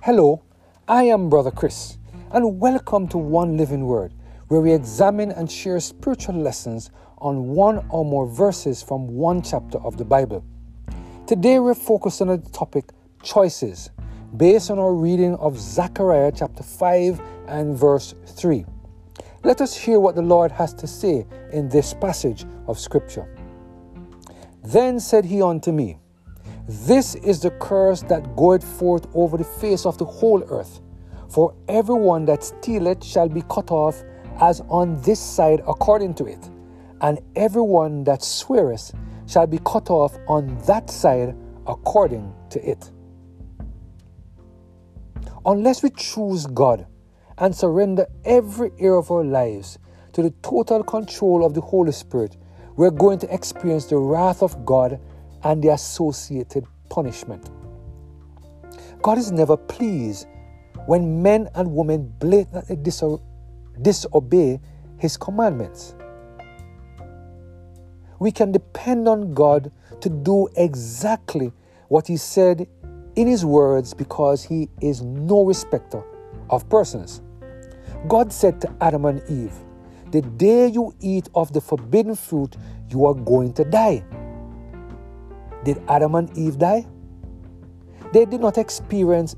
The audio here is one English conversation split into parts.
Hello, I am Brother Chris, and welcome to One Living Word, where we examine and share spiritual lessons on one or more verses from one chapter of the Bible. Today we're focused on the topic choices, based on our reading of Zechariah chapter 5 and verse 3. Let us hear what the Lord has to say in this passage of Scripture. Then said he unto me, This is the curse that goeth forth over the face of the whole earth. For everyone that stealeth shall be cut off as on this side according to it, and everyone that sweareth shall be cut off on that side according to it. Unless we choose God and surrender every area of our lives to the total control of the Holy Spirit, we're going to experience the wrath of God and the associated punishment. God is never pleased when men and women blatantly diso- disobey His commandments. We can depend on God to do exactly what He said in His words because He is no respecter of persons. God said to Adam and Eve, The day you eat of the forbidden fruit, you are going to die. Did Adam and Eve die? They did not experience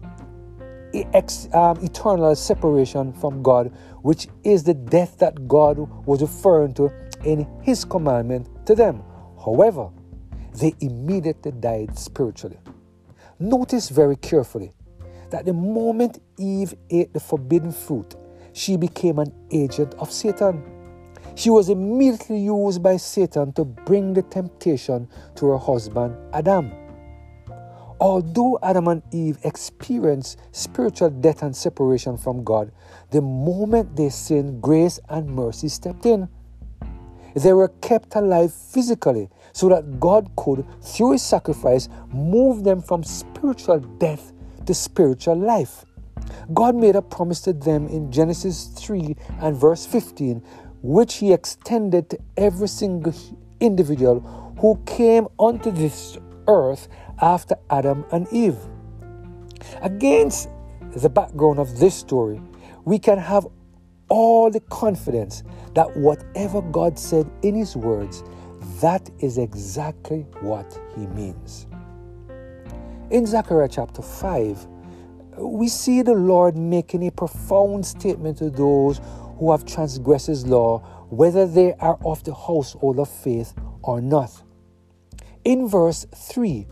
um, eternal separation from God, which is the death that God was referring to in His commandment to them. However, they immediately died spiritually. Notice very carefully that the moment Eve ate the forbidden fruit, she became an agent of Satan. She was immediately used by Satan to bring the temptation to her husband Adam. Although Adam and Eve experienced spiritual death and separation from God, the moment they sinned, grace and mercy stepped in. They were kept alive physically so that God could, through His sacrifice, move them from spiritual death to spiritual life. God made a promise to them in Genesis 3 and verse 15, which He extended to every single individual who came onto this earth after Adam and Eve. Against the background of this story, we can have all the confidence that whatever God said in His words, that is exactly what He means. In Zechariah chapter 5, we see the Lord making a profound statement to those who have transgressed His law, whether they are of the household of faith or not. In verse 3,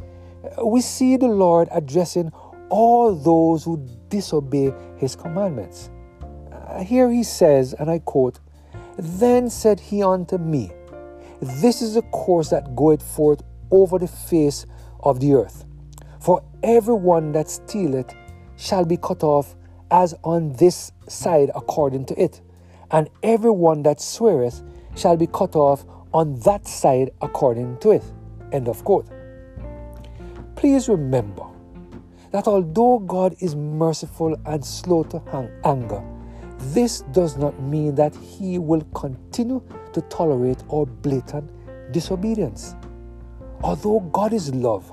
we see the Lord addressing all those who disobey His commandments. Uh, here he says, and I quote, Then said he unto me, This is the course that goeth forth over the face of the earth. For everyone that stealeth shall be cut off as on this side according to it, and everyone that sweareth shall be cut off on that side according to it. End of quote. Please remember that although God is merciful and slow to hang- anger, this does not mean that He will continue to tolerate our blatant disobedience. Although God is love,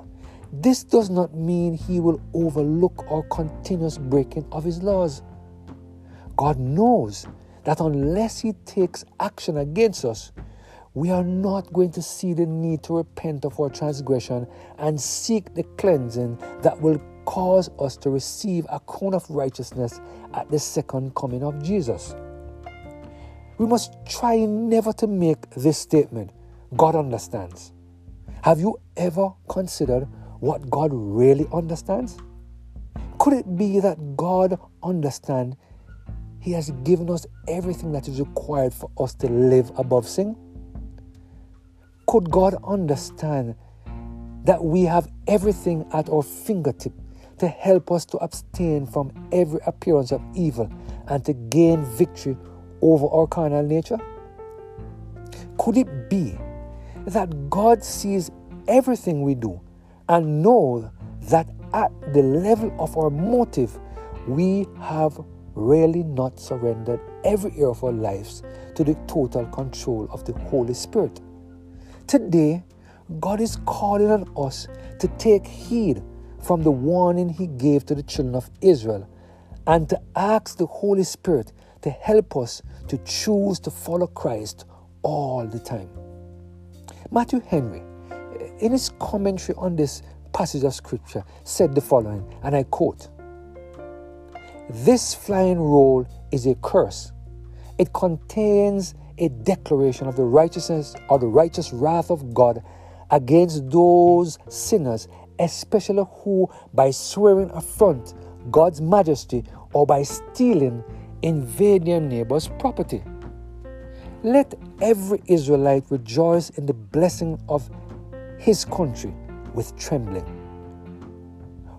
this does not mean He will overlook our continuous breaking of His laws. God knows that unless He takes action against us, we are not going to see the need to repent of our transgression and seek the cleansing that will cause us to receive a crown of righteousness at the second coming of Jesus. We must try never to make this statement God understands. Have you ever considered what God really understands? Could it be that God understands He has given us everything that is required for us to live above sin? Could God understand that we have everything at our fingertip to help us to abstain from every appearance of evil and to gain victory over our carnal nature? Could it be that God sees everything we do and knows that at the level of our motive, we have really not surrendered every area of our lives to the total control of the Holy Spirit? Today, God is calling on us to take heed from the warning he gave to the children of Israel and to ask the Holy Spirit to help us to choose to follow Christ all the time. Matthew Henry, in his commentary on this passage of Scripture, said the following, and I quote This flying roll is a curse. It contains a declaration of the righteousness or the righteous wrath of God against those sinners, especially who, by swearing affront God's majesty or by stealing, invade their neighbor's property. Let every Israelite rejoice in the blessing of his country with trembling.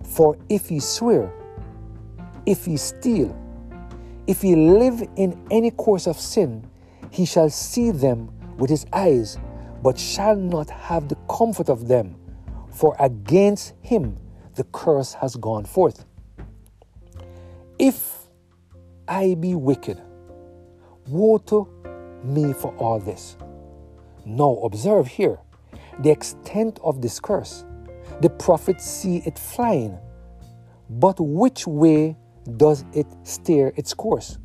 For if he swear, if he steal, if he live in any course of sin, he shall see them with his eyes, but shall not have the comfort of them, for against him the curse has gone forth. If I be wicked, woe to me for all this. Now, observe here the extent of this curse. The prophets see it flying, but which way does it steer its course?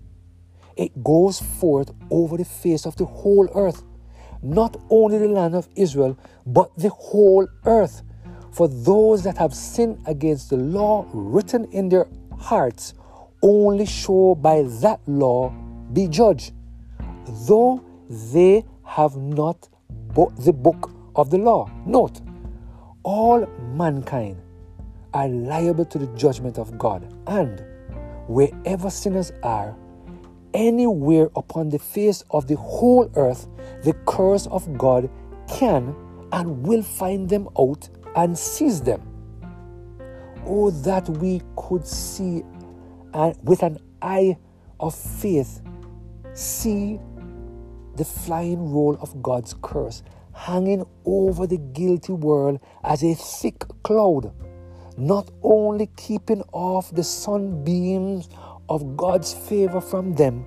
It goes forth over the face of the whole earth, not only the land of Israel, but the whole earth. For those that have sinned against the law written in their hearts only show by that law be judged, though they have not the book of the law. Note, all mankind are liable to the judgment of God, and wherever sinners are, anywhere upon the face of the whole earth, the curse of God can and will find them out and seize them. Oh, that we could see and with an eye of faith see the flying roll of God's curse hanging over the guilty world as a thick cloud, not only keeping off the sunbeams of God's favor from them,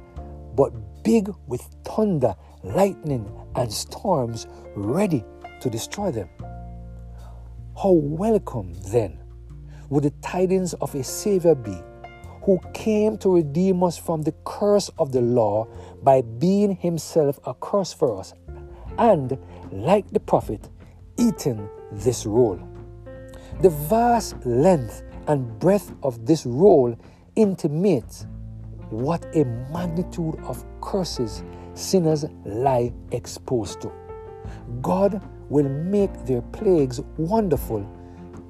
but big with thunder, lightning, and storms ready to destroy them. How welcome, then, would the tidings of a Savior be who came to redeem us from the curse of the law by being himself a curse for us, and, like the prophet, eating this roll. The vast length and breadth of this roll intimates what a magnitude of curses sinners lie exposed to. God will make their plagues wonderful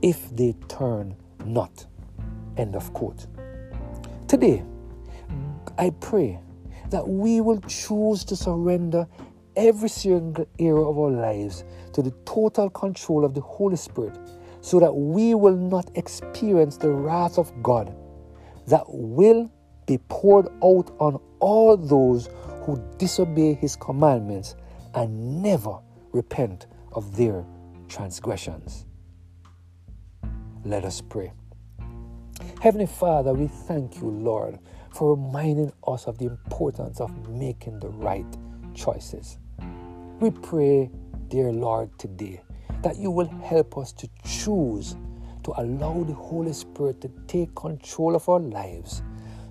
if they turn not. End of quote. Today, I pray that we will choose to surrender every single area of our lives to the total control of the Holy Spirit so that we will not experience the wrath of God that will be poured out on all those who disobey his commandments and never repent of their transgressions. Let us pray. Heavenly Father, we thank you, Lord, for reminding us of the importance of making the right choices. We pray, dear Lord, today that you will help us to choose to allow the Holy Spirit to take control of our lives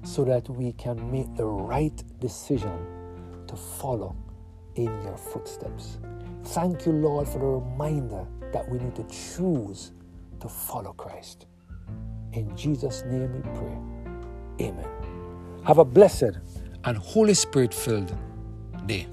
so that we can make the right decision to follow in your footsteps. Thank you, Lord, for the reminder that we need to choose to follow Christ. In Jesus' name we pray. Amen. Have a blessed and Holy Spirit filled day.